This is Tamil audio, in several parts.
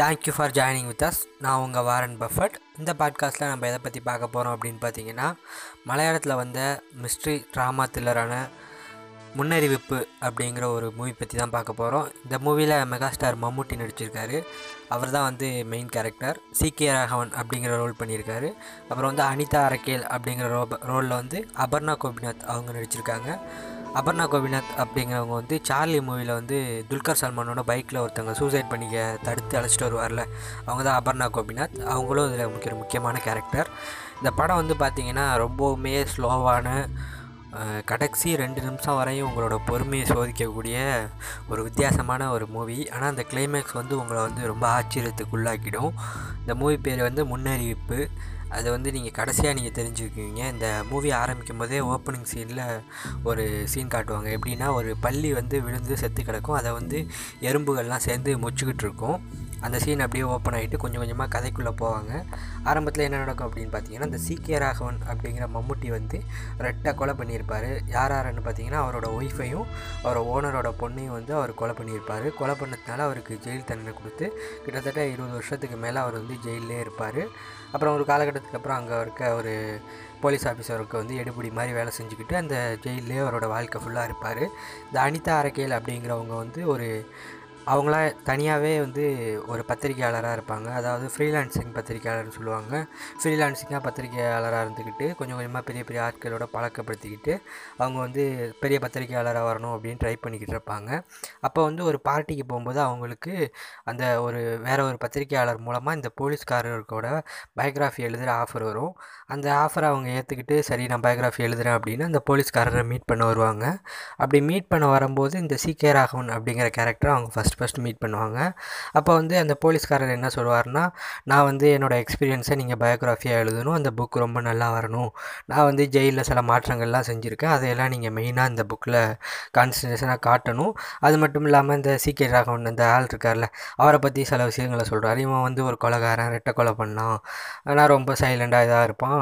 Thank you for joining with us நான் உங்கள் வாரன் பஃபட் இந்த பாட்காஸ்ட்டில் நம்ம எதை பற்றி பார்க்க போகிறோம் அப்படின்னு பார்த்தீங்கன்னா மலையாளத்தில் வந்த மிஸ்ட்ரி ட்ராமா த்ரில்லரான முன்னறிவிப்பு அப்படிங்கிற ஒரு மூவி பற்றி தான் பார்க்க போகிறோம் இந்த மூவியில் மெகாஸ்டார் மம்முட்டி நடிச்சிருக்காரு. அவர் தான் வந்து மெயின் கேரக்டர் கே ராகவன் அப்படிங்கிற ரோல் பண்ணியிருக்காரு. அப்புறம் வந்து அனிதா அரக்கேல் அப்படிங்கிற ரோ ரோலில் வந்து அபர்ணா கோபிநாத் அவங்க நடிச்சிருக்காங்க. அபர்ணா கோபிநாத் அப்படிங்கிறவங்க வந்து சார்லி மூவியில் வந்து துல்கர் சல்மானோட பைக்கில் ஒருத்தவங்க சூசைட் பண்ணிக்க தடுத்து அழைச்சிட்டு வருவார்ல அவங்க தான் அபர்ணா கோபிநாத். அவங்களும் இதில் முக்கிய முக்கியமான கேரக்டர் இந்த படம் வந்து பார்த்திங்கன்னா ரொம்பவுமே ஸ்லோவான கடைசி ரெண்டு நிமிஷம் வரையும் உங்களோட பொறுமையை சோதிக்கக்கூடிய ஒரு வித்தியாசமான ஒரு மூவி. ஆனால் அந்த கிளைமேக்ஸ் வந்து உங்களை வந்து ரொம்ப ஆச்சரியத்துக்குள்ளாக்கிடும். இந்த மூவி பேர் வந்து முன்னறிவிப்பு. அதை வந்து நீங்கள் கடைசியாக நீங்கள் தெரிஞ்சுக்குவீங்க. இந்த மூவி ஆரம்பிக்கும் போதே ஓப்பனிங் சீனில் ஒரு சீன் காட்டுவாங்க. எப்படின்னா ஒரு பள்ளி வந்து விழுந்து செத்து கிடக்கும். அதை வந்து எறும்புகள்லாம் சேர்ந்து முச்சுக்கிட்டு இருக்கும். அந்த சீன் அப்படியே ஓப்பன் ஆகிட்டு கொஞ்சம் கொஞ்சமாக கதைக்குள்ளே போவாங்க. ஆரம்பத்தில் என்ன நடக்கும் அப்படின்னு பார்த்தீங்கன்னா அந்த சீக்கிய ராகவன் அப்படிங்கிற மம்முட்டி வந்து ரெட்டை கொலை பண்ணியிருப்பார். யார் யாருன்னு பார்த்தீங்கன்னா அவரோட ஒய்ஃபையும் அவரோட ஓனரோட பொண்ணையும் வந்து அவர் கொலை பண்ணியிருப்பார். கொலை பண்ணதுனால அவருக்கு ஜெயில் தண்டனை கொடுத்து கிட்டத்தட்ட இருபது வருஷத்துக்கு மேலே அவர் வந்து ஜெயிலே இருப்பார். அப்புறம் ஒரு காலகட்டத்துக்கு அப்புறம் அங்கே இருக்க ஒரு போலீஸ் ஆஃபீஸருக்கு வந்து எடுபடி மாதிரி வேலை செஞ்சுக்கிட்டு அந்த ஜெயிலே அவரோட வாழ்க்கை ஃபுல்லாக இருப்பார். இந்த அனிதா அரக்கேல் அப்படிங்கிறவங்க வந்து ஒரு அவங்களா தனியாகவே வந்து ஒரு பத்திரிகையாளராக இருப்பாங்க. அதாவது ஃப்ரீலான்சிங் பத்திரிகையாளர்னு சொல்லுவாங்க. ஃப்ரீலான்சிங்காக பத்திரிகையாளராக இருந்துக்கிட்டு கொஞ்சம் கொஞ்சமாக பெரிய பெரிய ஆட்களோட பழக்கப்படுத்திக்கிட்டு அவங்க வந்து பெரிய பத்திரிகையாளராக வரணும் அப்படின்னு ட்ரை பண்ணிக்கிட்டு இருப்பாங்க. அப்போ வந்து ஒரு பார்ட்டிக்கு போகும்போது அவங்களுக்கு அந்த ஒரு வேற ஒரு பத்திரிகையாளர் மூலமாக இந்த போலீஸ்காரர்களோட பயோகிராஃபி எழுதுகிற ஆஃபர் வரும். அந்த ஆஃபரை அவங்க ஏற்றுக்கிட்டு சரி நான் பயோகிராஃபி எழுதுகிறேன் அப்படின்னு அந்த போலீஸ்காரரை மீட் பண்ண வருவாங்க. அப்படி மீட் பண்ண வரும்போது இந்த கே ராகவன் அப்படிங்கிற கேரக்டர் அவங்க ஃபஸ்ட் ஃபஸ்ட் மீட் பண்ணுவாங்க. அப்போ வந்து அந்த போலீஸ்காரர் என்ன சொல்லுவார்னா நான் வந்து என்னோடய எக்ஸ்பீரியன்ஸை நீங்கள் பயோகிராஃபியாக எழுதணும். அந்த புக் ரொம்ப நல்லா வரணும். நான் வந்து ஜெயிலில் சில மாற்றங்கள்லாம் செஞ்சுருக்கேன். அதையெல்லாம் நீங்கள் மெயினாக இந்த புக்கில் கான்சன்ட்ரேஷனாக காட்டணும். அது மட்டும் இல்லாமல் இந்த கே ராகவன் அந்த ஆள் இருக்கார்ல அவரை பற்றி சில விஷயங்களை சொல்கிறார் இவன் வந்து ஒரு கொலைகாரன் ரெட்டை கொலை பண்ணான். ஆனால் ரொம்ப சைலண்டாக இதாக இருப்பான்.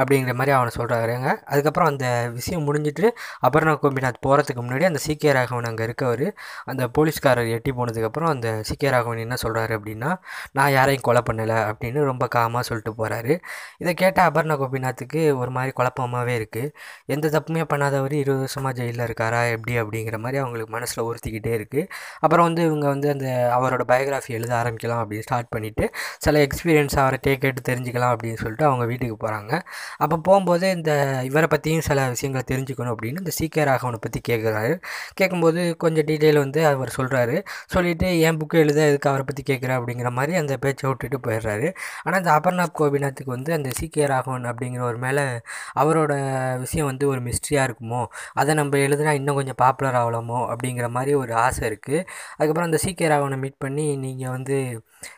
அப்படிங்கிற மாதிரி அவனை சொல்கிறாருங்க அதுக்கப்புறம் அந்த விஷயம் முடிஞ்சிட்டு அபர்ணா கோபிநாத் போகிறதுக்கு முன்னாடி அந்த கே ராகவன் அங்கே இருக்கவர் அந்த போலீஸ்காரர் எட்டி போனதுக்கப்புறம் அந்த கே ராகவன் என்ன சொல்கிறாரு அப்படின்னா நான் யாரையும் கொலை பண்ணலை அப்படின்னு ரொம்ப காமாக சொல்லிட்டு போகிறாரு இதை கேட்ட அபர்ணா கோபிநாத்துக்கு ஒரு மாதிரி குழப்பமாகவே இருக்குது எந்த தப்புமே பண்ணாதவர் இருபது வருஷமாக ஜெயிலில் இருக்காரா எப்படி? அப்படிங்கிற மாதிரி அவங்களுக்கு மனசில் உறுத்திக்கிட்டே இருக்குது அப்புறம் வந்து இவங்க வந்து அந்த அவரோட பயோகிராஃபி எழுத ஆரம்பிக்கலாம் அப்படின்னு ஸ்டார்ட் பண்ணிவிட்டு சில எக்ஸ்பீரியன்ஸ் அவரை டேக் கேட்டு தெரிஞ்சுக்கலாம் அப்படின்னு சொல்லிட்டு அவங்க வீட்டுக்கு போகிறாங்க அப்போ போகும்போது இந்த இவரை பற்றியும் சில விஷயங்களை தெரிஞ்சுக்கணும் அப்படின்னு இந்த சீக்கிய ராகவனை பற்றி கேட்குறாரு கேட்கும்போது கொஞ்சம் டீட்டெயில் வந்து அவர் சொல்கிறாரு சொல்லிவிட்டு என் புக்கு எழுத எதுக்கு அவரை பற்றி கேட்குற அப்படிங்கிற மாதிரி அந்த பேச்சை விட்டுட்டு போயிடுறாரு. ஆனால் இந்த அபர்ணாப் கோபிநாத்துக்கு வந்து அந்த சீக்கிய ராகவன் அப்படிங்கிறவர் மேலே அவரோட விஷயம் வந்து ஒரு மிஸ்ட்ரியாக இருக்குமோ அதை நம்ம எழுதுனா இன்னும் கொஞ்சம் பாப்புலர் ஆகலாமோ அப்படிங்கிற மாதிரி ஒரு ஆசை இருக்குது அதுக்கப்புறம் அந்த சீக்கிய ராகவனை மீட் பண்ணி நீங்கள் வந்து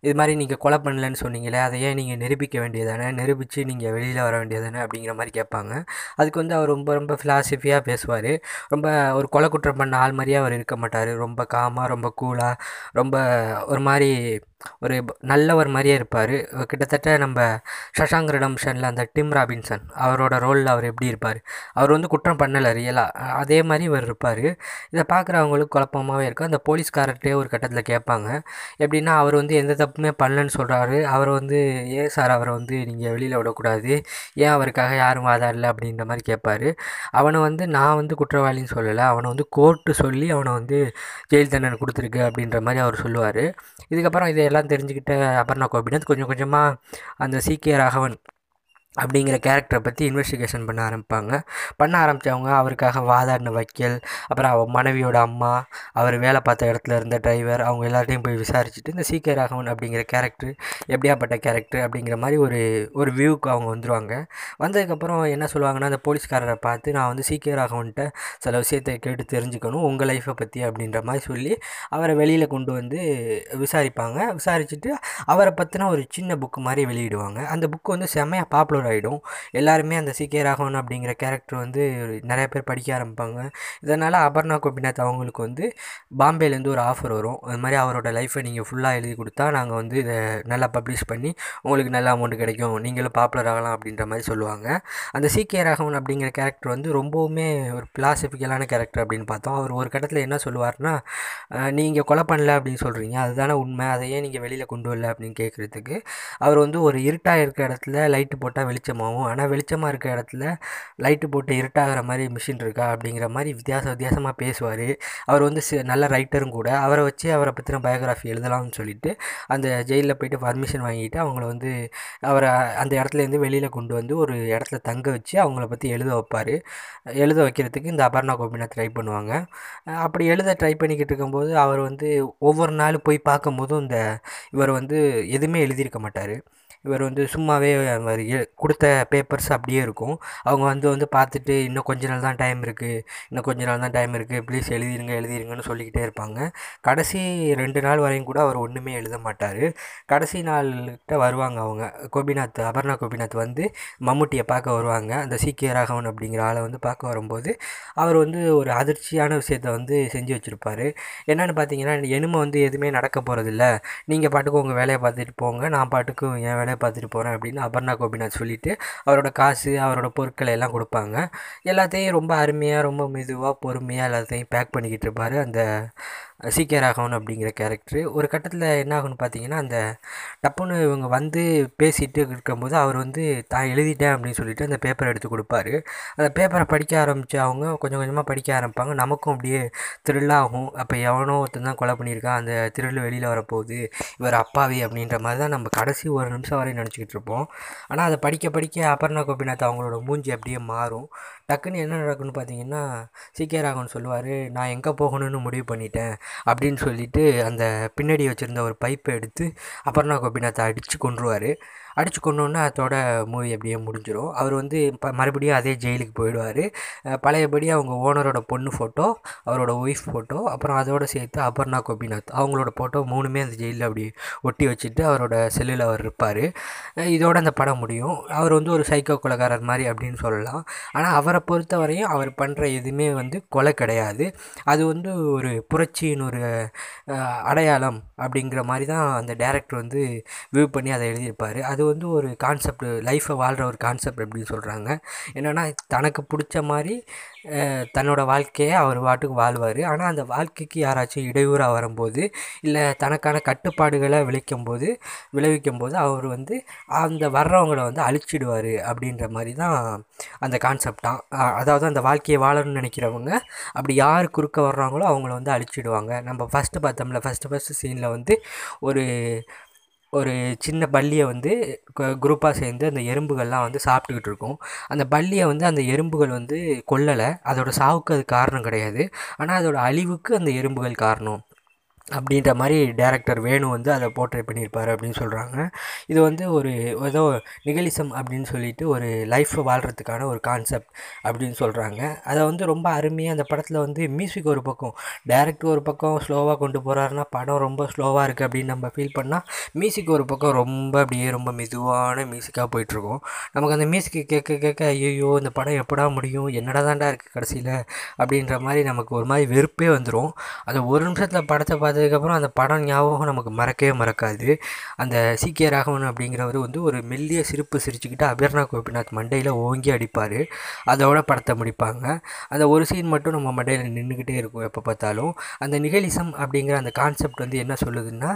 இது மாதிரி நீங்கள் கொலை பண்ணலன்னு சொன்னீங்களே அதை ஏன் நீங்கள் நிரூபிக்க வேண்டியதானே? நிரூபித்து நீங்கள் வெளியில் வர வேண்டியதானே அப்படிங்கிற மாதிரி கேட்பாங்க. அதுக்கு வந்து அவர் ரொம்ப ரொம்ப ஃபிலாசபியாக பேசுவார். ரொம்ப ஒரு கொலை குற்றம் பண்ண ஆள் மாதிரியே அவர் இருக்க மாட்டார். ரொம்ப காமாக ரொம்ப கூலாக ரொம்ப ஒரு மாதிரி ஒரு நல்லவர் மாதிரியே இருப்பார். கிட்டத்தட்ட நம்ம சஷாங்க் ரிடம்ஷனில் அந்த டிம் ராபின்சன் அவரோட ரோலில் அவர் எப்படி இருப்பார்? அவர் வந்து குற்றம் பண்ணலை ரியலாக அதே மாதிரி இவர் இருப்பார். இதை பார்க்குறவங்களுக்கு குழப்பமாகவே இருக்கும். அந்த போலீஸ்காரர்கிட்டே ஒரு கட்டத்தில் கேட்பாங்க எப்படின்னா அவர் வந்து எந்த தப்புமே பண்ணலன்னு சொல்கிறாரு அவர் வந்து ஏன் சார் அவரை வந்து நீங்கள் வெளியில் விடக்கூடாது. ஏன் அவருக்காக யாரும் வாதாடலை? அப்படின்ற மாதிரி கேட்பாரு அவனை வந்து நான் வந்து குற்றவாளின்னு சொல்லலை. அவனை வந்து கோர்ட்டு சொல்லி அவனை வந்து ஜெயில் தண்டனை கொடுத்துருக்கு. அப்படின்ற மாதிரி அவர் சொல்லுவார். இதுக்கப்புறம் இதெல்லாம் தெரிஞ்சுக்கிட்ட அபர்ணா கோபிநாத் கொஞ்சம் கொஞ்சமாக அந்த சீக்கிய ராகவன் அப்படிங்கிற கேரக்டரை பற்றி இன்வெஸ்டிகேஷன் பண்ண ஆரம்பிப்பாங்க. பண்ண ஆரம்பித்தவங்க அவருக்காக வாதாடின வக்கீல் அப்புறம் அவ மனைவியோட அம்மா அவர் வேலை பார்த்த இடத்துல இருந்த டிரைவர் அவங்க எல்லார்ட்டையும் போய் விசாரிச்சுட்டு இந்த சீக்கிய ராகவன் அப்படிங்கிற கேரக்டர் எப்படியாப்பட்ட கேரக்டர் அப்படிங்கிற மாதிரி ஒரு ஒரு வியூக்கு அவங்க வந்துடுவாங்க வந்ததுக்கப்புறம் என்ன சொல்லுவாங்கன்னா அந்த போலீஸ்காரரை பார்த்து நான் வந்து சீக்கிய ராகவன்கிட்ட சில விஷயத்தை கேட்டு தெரிஞ்சுக்கணும் உங்கள் லைஃப்பை பற்றி அப்படின்ற மாதிரி சொல்லி அவரை வெளியில் கொண்டு வந்து விசாரிப்பாங்க. விசாரிச்சுட்டு அவரை பற்றின ஒரு சின்ன புக்கு மாதிரி வெளியிடுவாங்க. அந்த புக்கு வந்து செம்மையாக பாப்புலர் ஸ்டோர் ஆகிடும் எல்லாருமே அந்த சிகே ராகவன் அப்படிங்கிற கேரக்டர் வந்து நிறைய பேர் படிக்க ஆரம்பிப்பாங்க. இதனால் அபர்ணா கோபிநாத் அவங்களுக்கு வந்து பாம்பேலேருந்து ஒரு ஆஃபர் வரும். அது மாதிரி அவரோட லைஃப்பை நீங்கள் ஃபுல்லாக எழுதி கொடுத்தா நாங்கள் வந்து இதை நல்லா பப்ளிஷ் பண்ணி உங்களுக்கு நல்ல அமௌண்ட் கிடைக்கும். நீங்களும் பாப்புலர் ஆகலாம் அப்படின்ற மாதிரி சொல்லுவாங்க. அந்த சிகே ராகவன் அப்படிங்கிற கேரக்டர் வந்து ரொம்பவுமே ஒரு பிலாசபிக்கலான கேரக்டர் அப்படின்னு பார்த்தோம். அவர் ஒரு கட்டத்தில் என்ன சொல்லுவார்னா நீங்கள் கொலை பண்ணல அப்படின்னு சொல்கிறீங்க அதுதானே உண்மை. அதை ஏன் நீங்கள் வெளியில் கொண்டு வரல அப்படின்னு கேட்குறதுக்கு அவர் வந்து ஒரு இருட்டாக இருக்கிற இடத்துல லைட்டு போட்டால் வெளிச்சமாகவும் ஆனால் வெளிச்சமாக இருக்க இடத்துல லைட்டு போட்டு இருட்டாகிற மாதிரி மிஷின் இருக்கா அப்படிங்கிற மாதிரி வித்தியாச வித்தியாசமாக பேசுவார். அவர் வந்து நல்ல ரைட்டரும் கூட. அவரை வச்சு அவரை பற்றின பயோகிராஃபி எழுதலாம்னு சொல்லிட்டு அந்த ஜெயிலில் போயிட்டு பர்மிஷன் வாங்கிட்டு அவங்கள வந்து அவரை அந்த இடத்துலேருந்து வெளியில் கொண்டு வந்து ஒரு இடத்துல தங்க வச்சு அவங்கள பற்றி எழுத வைப்பார். எழுத வைக்கிறதுக்கு இந்த அபர்ணா கோபினா ட்ரை பண்ணுவாங்க. அப்படி எழுத ட்ரை பண்ணிக்கிட்டு இருக்கும்போது அவர் வந்து ஒவ்வொரு நாள் போய் பார்க்கும்போதும் இந்த இவர் வந்து எதுவுமே எழுதியிருக்க மாட்டார். இவர் வந்து சும்மாவே அவர் கொடுத்த பேப்பர்ஸ் அப்படியே இருக்கும். அவங்க வந்து வந்து பார்த்துட்டு இன்னும் கொஞ்ச நாள் தான் டைம் இருக்குது இன்னும் கொஞ்ச நாள் தான் டைம் இருக்குது ப்ளீஸ் எழுதிருங்க எழுதிருங்கன்னு சொல்லிக்கிட்டே இருப்பாங்க. கடைசி ரெண்டு நாள் வரையும் கூட அவர் ஒன்றுமே எழுத மாட்டார். கடைசி நாள்கிட்ட வருவாங்க அவங்க. கோபிநாத் அபர்ணா கோபிநாத் வந்து மம்முட்டியை பார்க்க வருவாங்க. அந்த சீக்கிய ராகவன் அப்படிங்கிற ஆளை வந்து பார்க்க வரும்போது அவர் வந்து ஒரு அதிர்ச்சியான விஷயத்த வந்து செஞ்சு வச்சுருப்பார். என்னென்னு பார்த்தீங்கன்னா எனுமை வந்து எதுவுமே நடக்க போகிறதில்ல நீங்கள் பாட்டுக்கு உங்கள் வேலையை பார்த்துட்டு போங்க. நான் பாட்டுக்கும் என் வேலையை பார்த்துட்டு போகிறேன் அப்படின்னு அபர்ணா கோபிநாத் சொல்லிவிட்டு அவரோட காசு அவரோட பொருட்களை எல்லாம் கொடுப்பாங்க. எல்லாத்தையும் ரொம்ப அருமையாக ரொம்ப மெதுவாக பொறுமையாக எல்லாத்தையும் பேக் பண்ணிக்கிட்டு இருப்பார் அந்த சீக்கிய ராகவன் அப்படிங்கிற கேரக்டரு ஒரு கட்டத்தில் என்னாகும்னு பார்த்தீங்கன்னா அந்த டப்புன்னு இவங்க வந்து பேசிட்டு இருக்கும்போது அவர் வந்து தான் எழுதிட்டேன் அப்படின்னு சொல்லிட்டு அந்த பேப்பரை எடுத்து கொடுப்பாரு. அந்த பேப்பரை படிக்க ஆரம்பித்து அவங்க கொஞ்சம் கொஞ்சமாக படிக்க ஆரம்பிப்பாங்க. நமக்கும் அப்படியே த்ரில்லாகும் அப்போ எவனோ ஒருத்தன் தான் கொலை பண்ணியிருக்கான். அந்த த்ரில் வெளியில் வரப்போகுது. இவர் அப்பாவி அப்படின்ற மாதிரி தான் நம்ம கடைசி ஒரு நிமிஷம் வரையும் நினச்சிக்கிட்டு இருப்போம். ஆனால் அதை படிக்க படிக்க அபர்ணா கோபிநாத் அவங்களோட மூஞ்சி அப்படியே மாறும். டக்குன்னு என்ன நடக்குன்னு பார்த்தீங்கன்னா சீக்கிய ராகவன் சொல்லுவார் நான் எங்கே போகணும்னு முடிவு பண்ணிட்டேன். அப்படின்னு சொல்லிட்டு அந்த பின்னாடி வச்சுருந்த ஒரு பைப்பை எடுத்து அபர்ணா கோபிநாத்தை அடித்து கொன்றுவார். அடித்து கொண்டோன்னே அதோட மூவி அப்படியே முடிஞ்சிடும் அவர் வந்து இப்போ மறுபடியும் அதே ஜெயிலுக்கு போயிடுவார். பழையபடி அவங்க ஓனரோட பொண்ணு ஃபோட்டோ அவரோட ஒய்ஃப் ஃபோட்டோ அப்புறம் அதோட சேர்த்து அபர்ணா கோபிநாத். அவங்களோட ஃபோட்டோ மூணுமே அந்த ஜெயிலில் அப்படி ஒட்டி வச்சுட்டு அவரோட செல்லில் அவர் இருப்பார். இதோட அந்த படம் முடியும். அவர் வந்து ஒரு சைக்கோ கொலைகாரர் மாதிரி அப்படின்னு சொல்லலாம். ஆனால் அவரை பொறுத்த வரையும் அவர் பண்ணுற எதுவுமே வந்து கொலை கிடையாது. அது வந்து ஒரு புரட்சியின் ஒரு அடையாளம் அப்படிங்கிற மாதிரி தான் அந்த டேரக்டர் வந்து வியூ பண்ணி அதை எழுதியிருப்பார். அது வந்து ஒரு கான்செப்ட் லைஃப்பை வாழ்கிற ஒரு கான்செப்ட் அப்படின்னு சொல்கிறாங்க என்னென்னா தனக்கு பிடிச்ச மாதிரி தன்னோட வாழ்க்கையை அவர் பாட்டுக்கு வாழ்வார். ஆனால் அந்த வாழ்க்கைக்கு யாராச்சும் இடையூறாக வரும்போது இல்லை தனக்கான கட்டுப்பாடுகளை விளைக்கும் போது விளைவிக்கும் போது அவர் வந்து அந்த வர்றவங்கள வந்து அழிச்சிடுவார் அப்படின்ற மாதிரி தான். அந்த கான்செப்டாக அதாவது அந்த வாழ்க்கையை வாழணும்னு நினைக்கிறவங்க அப்படி யார் குறுக்க வர்றாங்களோ அவங்கள வந்து அழிச்சிடுவாங்க. நம்ம ஃபஸ்ட்டு பார்த்தோம்ல ஃபஸ்ட்டு ஃபஸ்ட்டு சீனில் வந்து ஒரு ஒரு சின்ன பல்லியை வந்து குரூப்பாக சேர்ந்து அந்த எறும்புகள்லாம் வந்து சாப்பிட்டுக்கிட்டு இருக்கும் அந்த பல்லியை வந்து அந்த எறும்புகள் வந்து கொல்லலை. அதோடய சாவுக்கு அது காரணம் கிடையாது. ஆனால் அதோடய அழிவுக்கு அந்த எறும்புகள் காரணம். அப்படின்ற மாதிரி டேரக்டர் வேணு வந்து அதை போர்ட்ரேட் பண்ணியிருப்பார் அப்படின்னு சொல்கிறாங்க இது வந்து ஒரு ஏதோ நிகலிசம் அப்படின்னு சொல்லிட்டு ஒரு லைஃப்பை வாழ்கிறதுக்கான ஒரு கான்செப்ட் அப்படின்னு சொல்கிறாங்க அதை வந்து ரொம்ப அருமையாக அந்த படத்தில் வந்து மியூசிக் ஒரு பக்கம் டேரக்ட் ஒரு பக்கம் ஸ்லோவாக கொண்டு போகிறாருன்னா படம் ரொம்ப ஸ்லோவாக இருக்குது அப்படின்னு நம்ம ஃபீல் பண்ணால் மியூசிக் ஒரு பக்கம் ரொம்ப அப்படியே ரொம்ப மெதுவான மியூசிக்காக போயிட்டுருக்கும். நமக்கு அந்த மியூசிக்கை கேட்க கேட்க ஐயோ இந்த படம் எப்படா முடியும்? என்னடா தாண்டா இருக்குது கடைசியில்? அப்படின்ற மாதிரி நமக்கு ஒரு மாதிரி வெறுப்பே வந்துடும் அந்த ஒரு நிமிஷத்தில் படத்தை பார்த்து அதுக்கப்புறம் அந்த படம் ஞாபகம் நமக்கு மறக்கவே மறக்காது. அந்த சீக்கிய ராகவன் அப்படிங்கிறவர் வந்து ஒரு மெல்லிய சிரிப்பு சிரிச்சுக்கிட்டு அபர்ணா கோபிநாத் மண்டையில் ஓங்கி அடிப்பார். அதோட படத்தை முடிப்பாங்க. அந்த ஒரு சீன் மட்டும் நம்ம மண்டையில் நின்றுக்கிட்டே இருக்கும் எப்போ பார்த்தாலும். அந்த நிகழிசம் அப்படிங்கிற அந்த கான்செப்ட் வந்து என்ன சொல்லுதுன்னா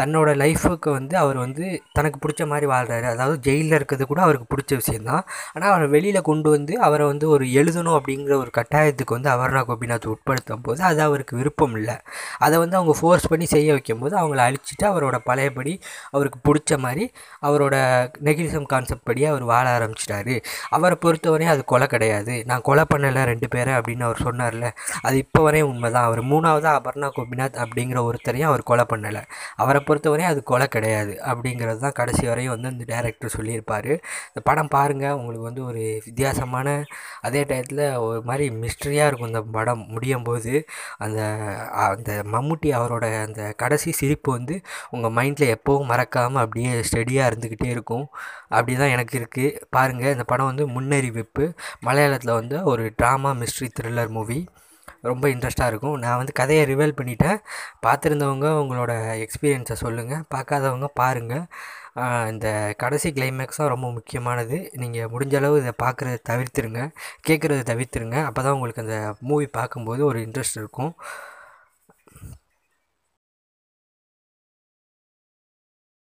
தன்னோட லைஃபுக்கு வந்து அவர் வந்து தனக்கு பிடிச்ச மாதிரி வாழ்கிறாரு அதாவது ஜெயிலில் இருக்கிறது கூட அவருக்கு பிடிச்ச விஷயந்தான் ஆனால் அவரை வெளியில் கொண்டு வந்து அவரை வந்து ஒரு எழுதணும் அப்படிங்கிற ஒரு கட்டாயத்துக்கு வந்து அபர்ணா கோபிநாத் உட்படுத்தும் போது அது அவருக்கு விருப்பம் இல்லை. அதை வந்து அவங்க ஃபோர்ஸ் பண்ணி செய்ய வைக்கும்போது அவங்கள அழிச்சிட்டு அவரோட பழையபடி அவருக்கு பிடிச்ச மாதிரி அவரோட நெகிலிசம் கான்செப்ட் படி அவர் வாழ ஆரம்பிச்சிட்டாரு. அவரை பொறுத்தவரையும் அது கொலை கிடையாது. நான் கொலை பண்ணலை ரெண்டு பேரை அப்படின்னு அவர் சொன்னார்ல அது இப்போ வரையும் உண்மை தான் அவர் மூணாவதாக அபர்ணா கோபிநாத் அப்படிங்கிற ஒருத்தரையும் அவர் கொலை பண்ணலை. அவரை பொறுத்தவரையும் அது கொலை கிடையாது அப்படிங்கிறது தான் கடைசி வரையும் வந்து அந்த டேரக்டர் சொல்லியிருப்பார். இந்த படம் பாருங்கள் உங்களுக்கு வந்து ஒரு வித்தியாசமான அதே டயத்தில் ஒரு மாதிரி மிஸ்ட்ரியாக இருக்கும் இந்த படம் முடியும் போது அந்த அந்த மம்முட்டி அவர் அவரோட அந்த கடைசி சிரிப்பு வந்து உங்கள் மைண்டில் எப்போவும் மறக்காமல் அப்படியே ஸ்டெடியாக இருந்துக்கிட்டே இருக்கும். அப்படி தான் எனக்கு இருக்குது பாருங்கள் இந்த படம் வந்து முன்னறிவிப்பு. மலையாளத்தில் வந்து ஒரு ட்ராமா மிஸ்ட்ரி த்ரில்லர் மூவி ரொம்ப இன்ட்ரெஸ்ட்டாக இருக்கும். நான் வந்து கதையை ரிவீல் பண்ணிட்டேன். பார்த்துருந்தவங்க உங்களோட எக்ஸ்பீரியன்ஸை சொல்லுங்கள் பார்க்காதவங்க பாருங்கள் இந்த கடைசி கிளைமேக்ஸ் தான் ரொம்ப முக்கியமானது. நீங்கள் முடிஞ்ச அளவு இதை பார்க்குறத தவிர்த்துருங்க. கேட்குறத தவிர்த்துருங்க. அப்போ தான் உங்களுக்கு அந்த மூவி பார்க்கும்போது ஒரு இன்ட்ரெஸ்ட் இருக்கும்.